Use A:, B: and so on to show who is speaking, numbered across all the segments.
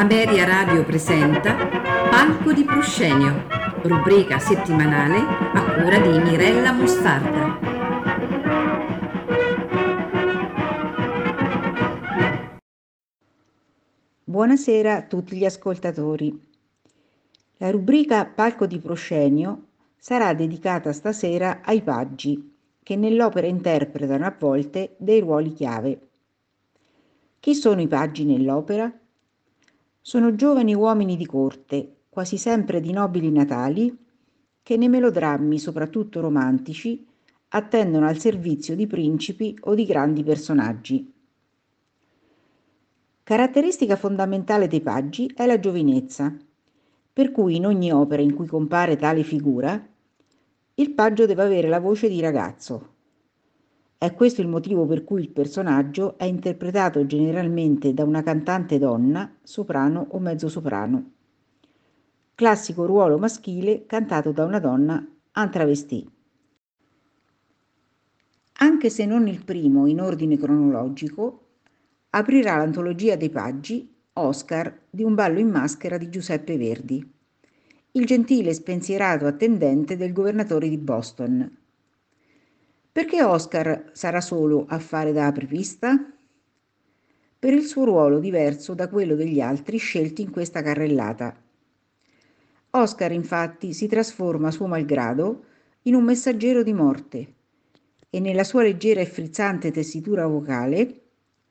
A: Ameria Radio presenta Palco di Proscenio, rubrica settimanale a cura di Mirella Mostarda.
B: Buonasera a tutti gli ascoltatori. La rubrica Palco di Proscenio sarà dedicata stasera ai paggi, che nell'opera interpretano a volte dei ruoli chiave. Chi sono i paggi nell'opera? Sono giovani uomini di corte, quasi sempre di nobili natali, che nei melodrammi, soprattutto romantici, attendono al servizio di principi o di grandi personaggi. Caratteristica fondamentale dei paggi è la giovinezza, per cui in ogni opera in cui compare tale figura, il paggio deve avere la voce di ragazzo. È questo il motivo per cui il personaggio è interpretato generalmente da una cantante donna, soprano o mezzosoprano. Classico ruolo maschile cantato da una donna en travesti. Anche se non il primo in ordine cronologico, aprirà l'antologia dei paggi Oscar di un ballo in maschera di Giuseppe Verdi, il gentile spensierato attendente del governatore di Boston, perché Oscar sarà solo a fare da apripista? Per il suo ruolo diverso da quello degli altri scelti in questa carrellata. Oscar infatti si trasforma suo malgrado in un messaggero di morte e nella sua leggera e frizzante tessitura vocale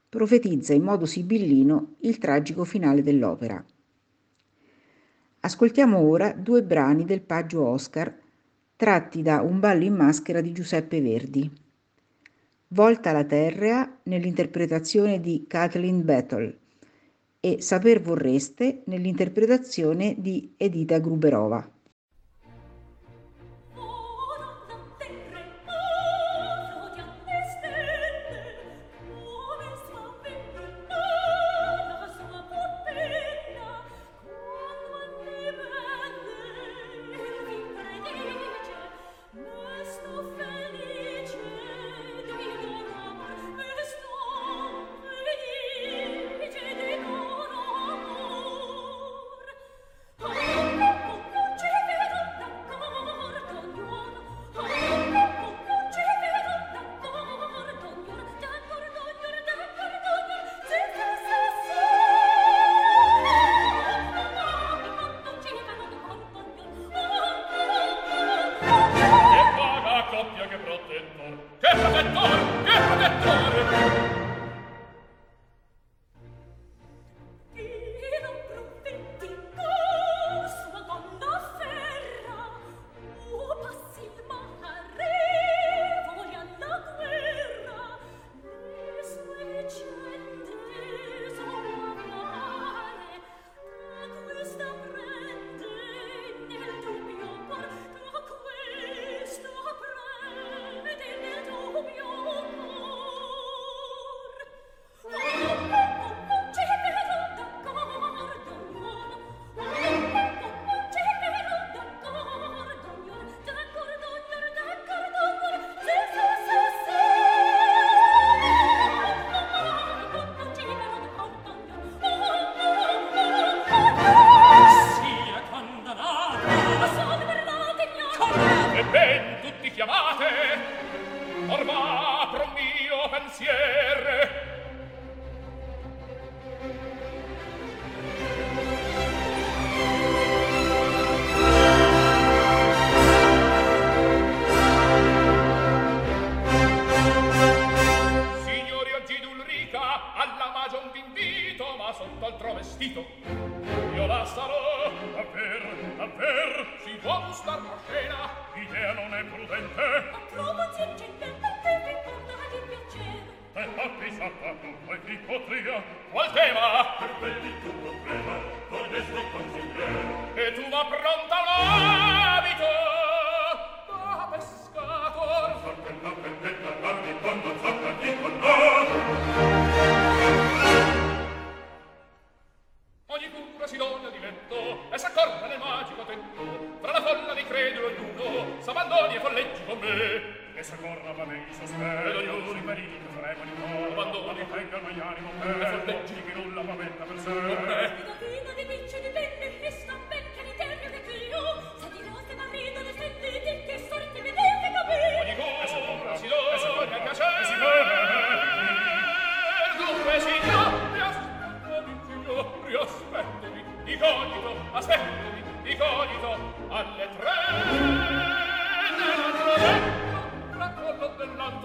B: profetizza in modo sibillino il tragico finale dell'opera. Ascoltiamo ora due brani del paggio Oscar tratti da Un ballo in maschera di Giuseppe Verdi. Volta la terra nell'interpretazione di Kathleen Battle e Saper vorreste nell'interpretazione di Edita Gruberova.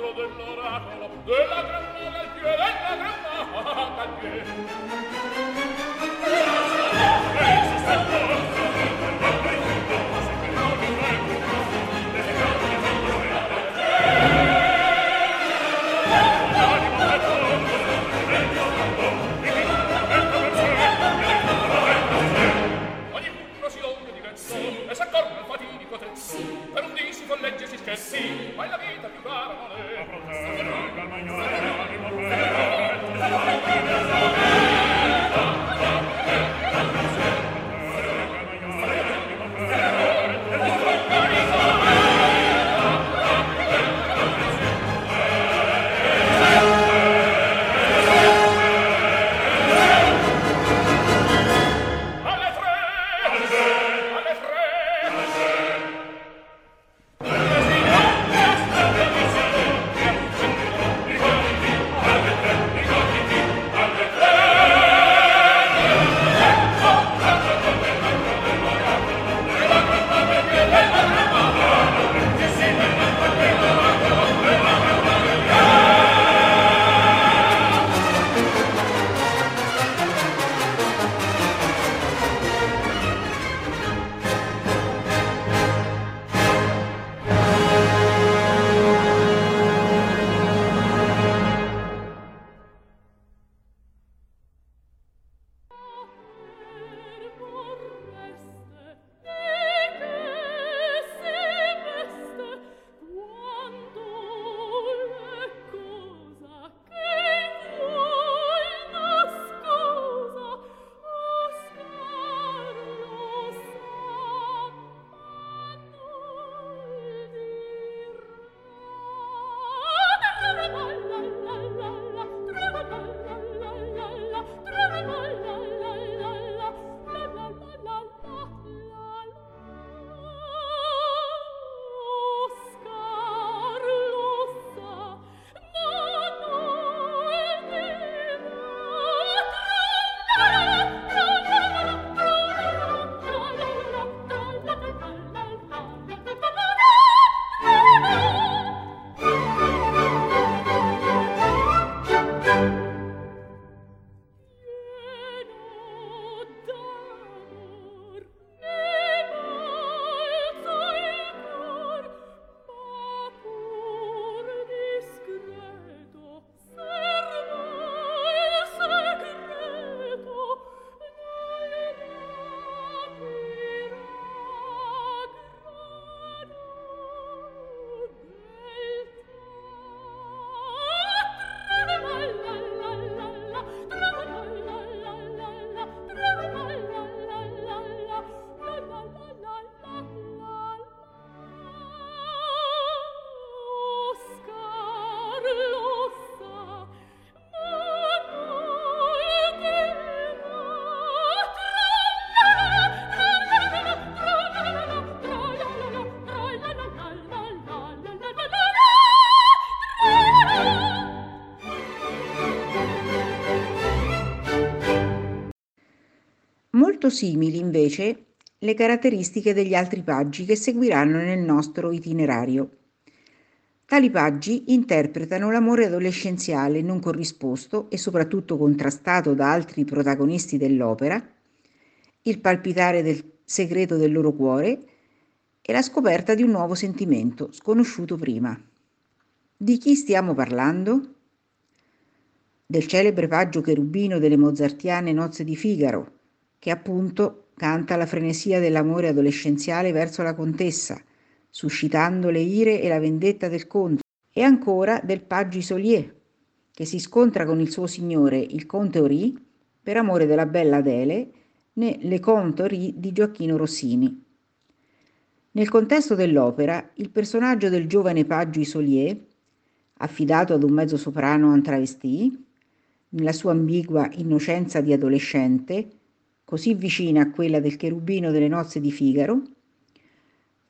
C: maestro dell'oracolo, della gran maga al piede, della gran maga al ah, piede. Ah, ah, Esso sta forza, Sì, e s'accorga il fatidico trezzo, per un dì si collegge e si scherzi, ma è la vita più cara Señor.
B: Molto simili, invece, le caratteristiche degli altri paggi che seguiranno nel nostro itinerario. Tali paggi interpretano l'amore adolescenziale non corrisposto e soprattutto contrastato da altri protagonisti dell'opera, il palpitare del segreto del loro cuore e la scoperta di un nuovo sentimento sconosciuto prima. Di chi stiamo parlando? Del celebre paggio cherubino delle mozartiane Nozze di Figaro, che appunto canta la frenesia dell'amore adolescenziale verso la contessa, suscitando le ire e la vendetta del conte, e ancora del Paggi Solier, che si scontra con il suo signore, il conte Ori, per amore della bella Adele, né Le Conte Ori di Gioacchino Rossini. Nel contesto dell'opera, il personaggio del giovane paggio Isolier, affidato ad un mezzo soprano en travesti, nella sua ambigua innocenza di adolescente, così vicina a quella del cherubino delle nozze di Figaro,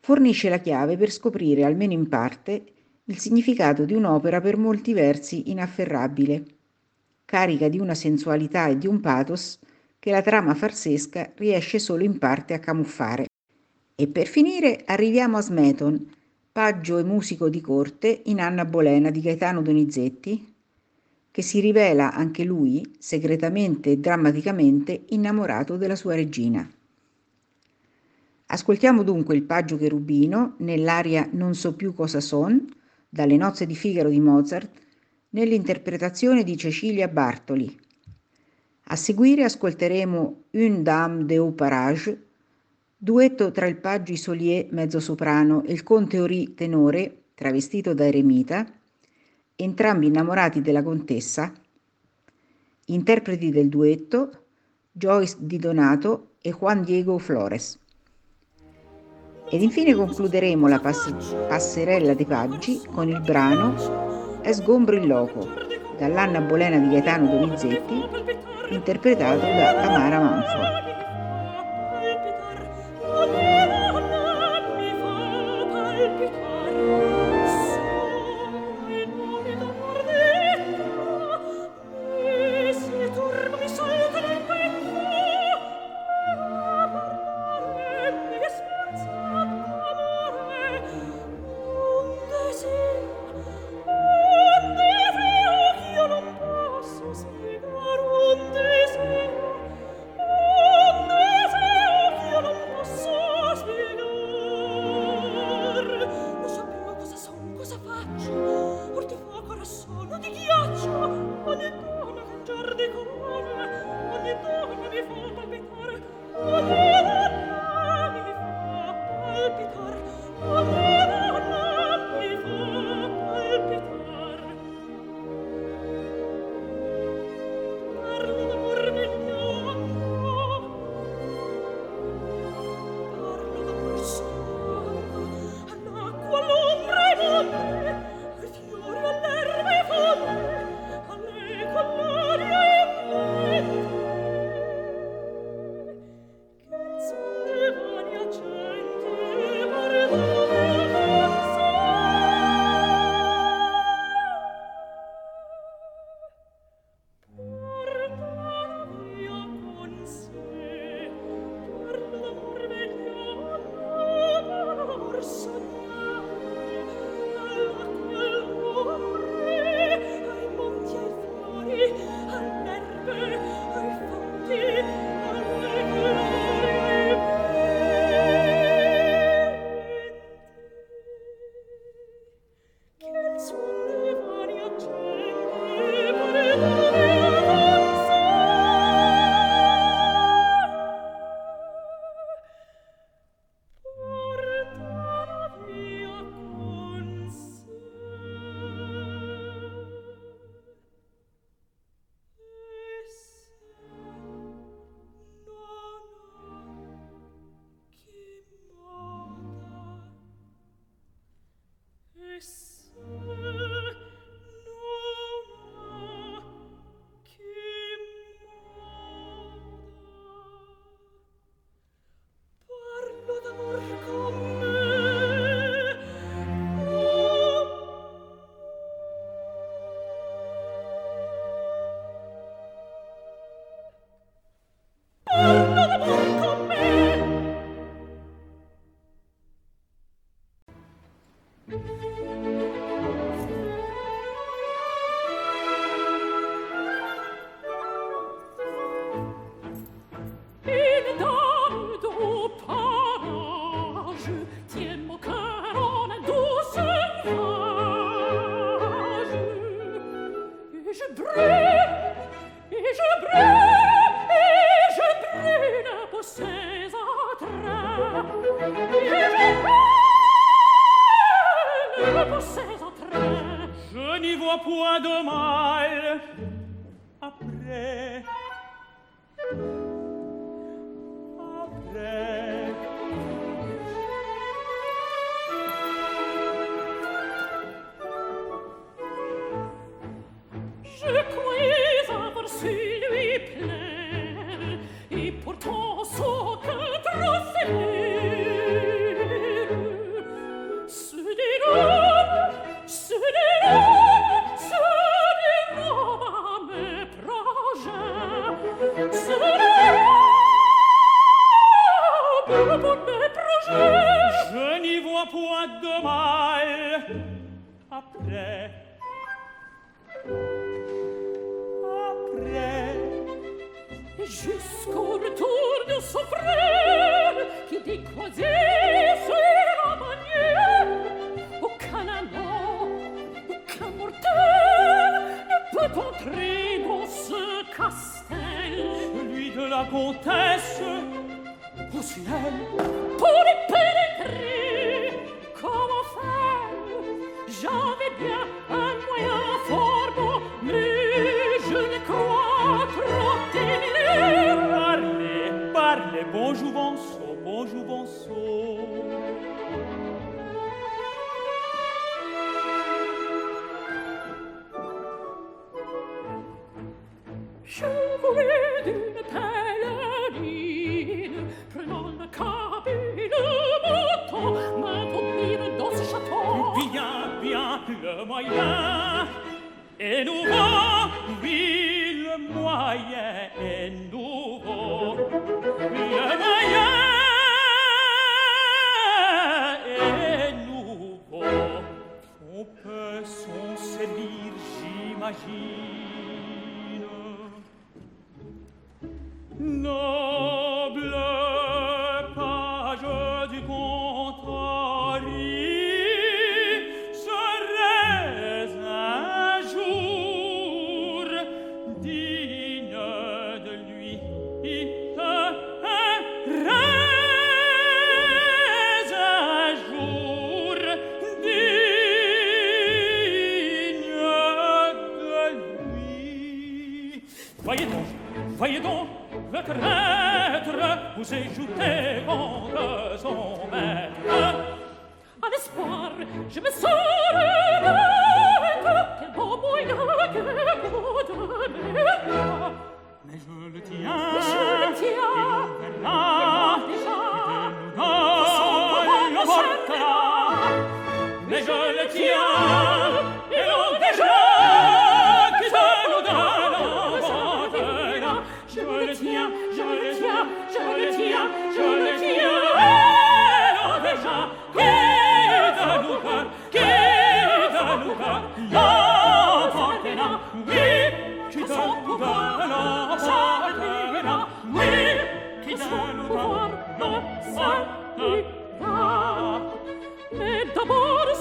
B: fornisce la chiave per scoprire, almeno in parte, il significato di un'opera per molti versi inafferrabile, carica di una sensualità e di un pathos che la trama farsesca riesce solo in parte a camuffare. E per finire arriviamo a Smeton, paggio e musico di corte in Anna Bolena di Gaetano Donizetti, che si rivela anche lui, segretamente e drammaticamente, innamorato della sua regina. Ascoltiamo dunque il paggio cherubino nell'aria Non so più cosa son, dalle nozze di Figaro di Mozart, nell'interpretazione di Cecilia Bartoli. A seguire ascolteremo Une dame de haut parage duetto tra il paggio Isolier mezzosoprano e il conte Ori tenore, travestito da eremita, entrambi innamorati della contessa, interpreti del duetto Joyce Di Donato e Juan Diego Flores. Ed infine concluderemo la pass- passerella dei paggi con il brano E sgombro il loco, dall'Anna Bolena di Gaetano Donizetti, interpretato da Tamara
D: Je n'y vois point de mal.
E: Jusqu'au retour de son frère qui décroisait sera manière. Aucun amant, aucun peut entrer dans ce castel.
D: Celui de la comtesse, au ciel,
E: pour y pénétrer. Comment faire? J'avais bien
D: le moyen est nouveau, oui, le moyen est nouveau, le moyen peut s'en sévir, j'imagine. traître, vous ai jouté contre son maître.
E: À l'espoir, je me s'arrête, quel beau moyen que vous donnez.
D: Mais je le tiens, mais je le
E: tiens,
D: il nous verra,
E: déjà,
D: il.
E: Mais je le tiens,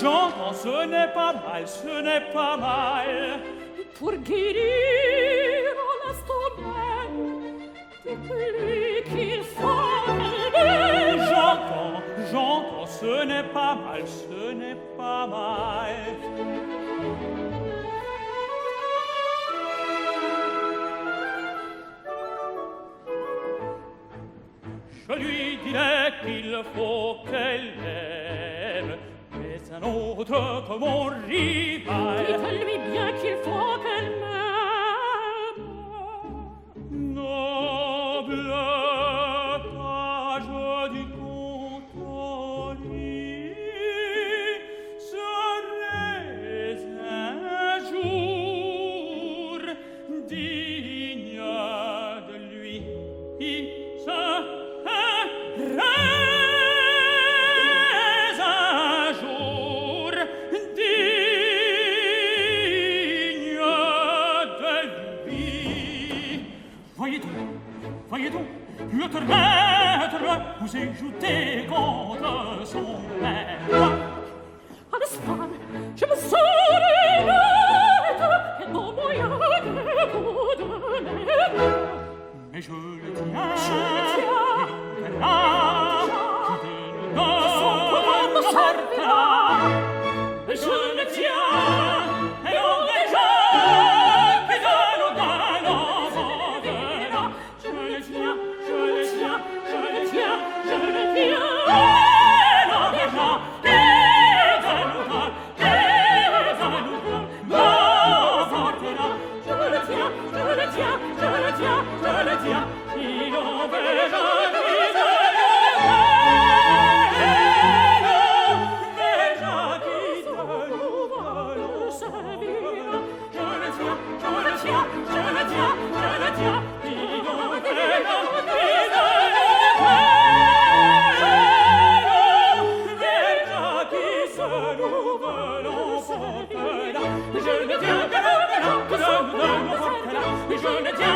D: j'entends ce n'est pas mal, ce n'est pas mal.
E: Pour guérir en instant même, des plus qu'il faut
D: J'entends, j'entends, ce n'est pas mal, ce n'est pas mal. Je lui dirai qu'il faut qu'elle ait d'un autre comme on rival.
E: Dites-lui bien qu'il faut qu'elle
D: giù te con
E: schöne Tag.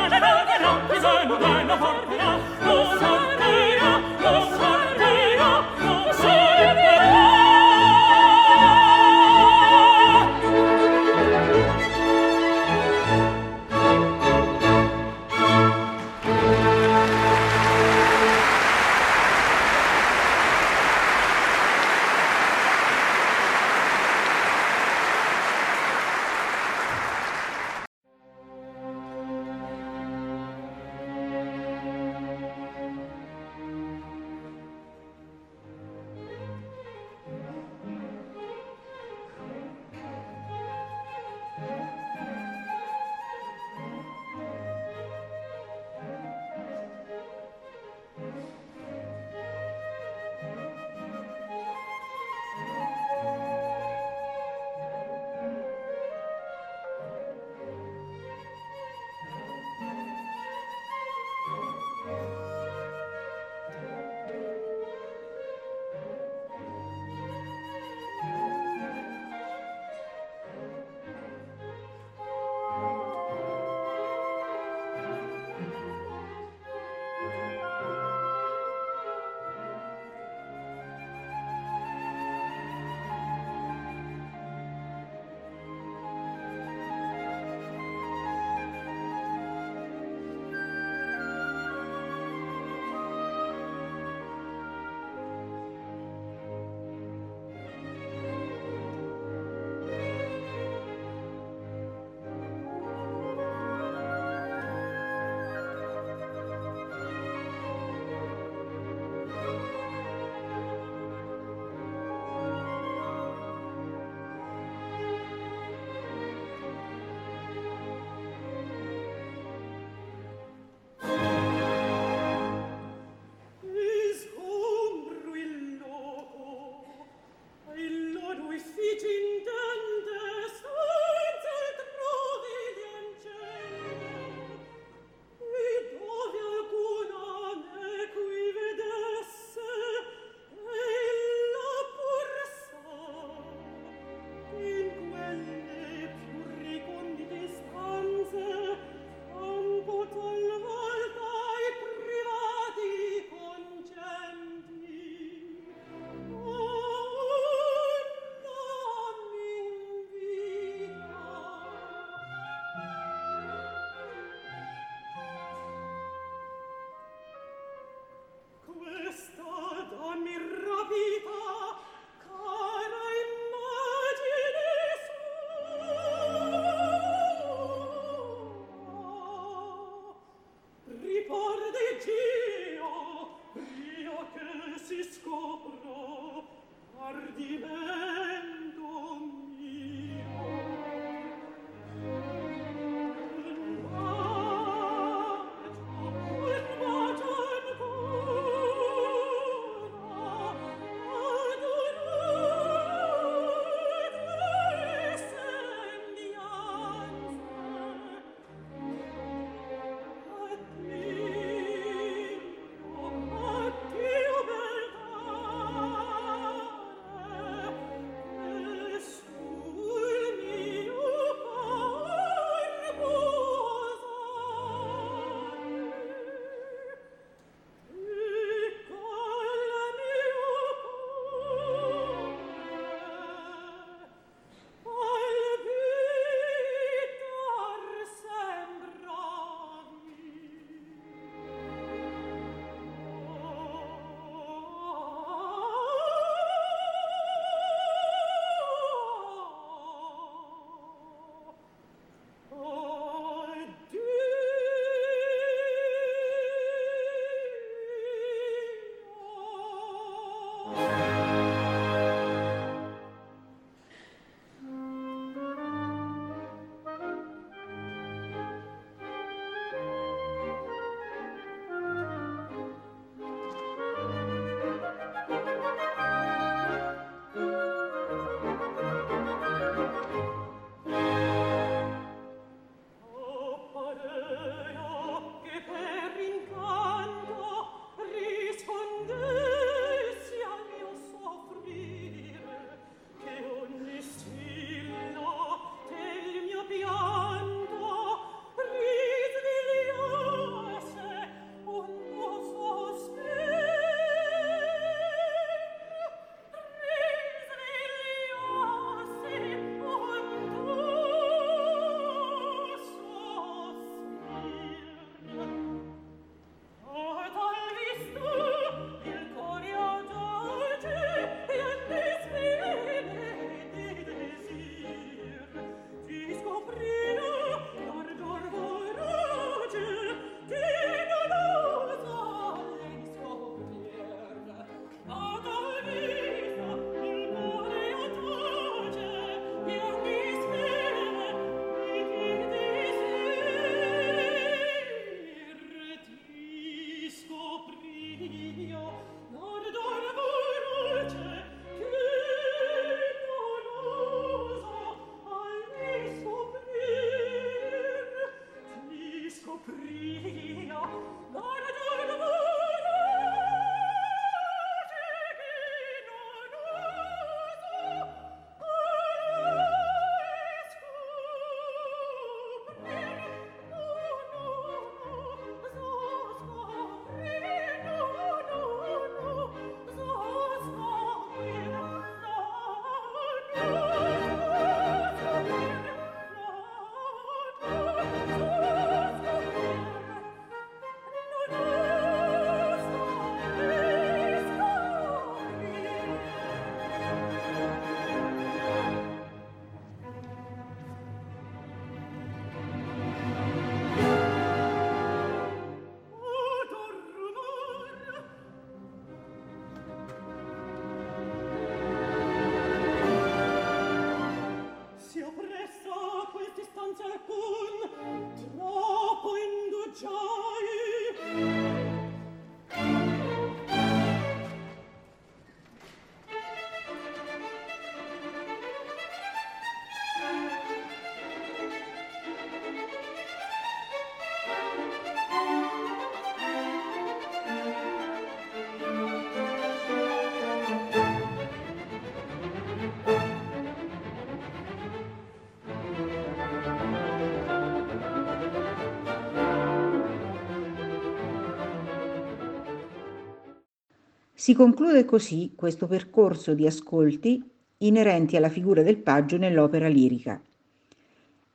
B: Si conclude così questo percorso di ascolti inerenti alla figura del paggio nell'opera lirica.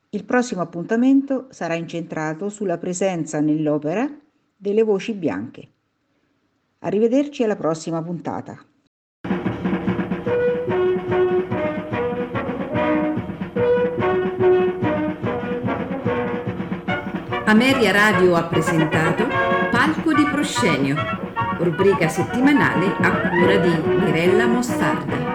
B: Il prossimo appuntamento sarà incentrato sulla presenza nell'opera delle voci bianche. Arrivederci alla prossima puntata.
A: Ameria Radio ha presentato Palco di Proscenio rubrica settimanale a cura di Mirella Mostardi.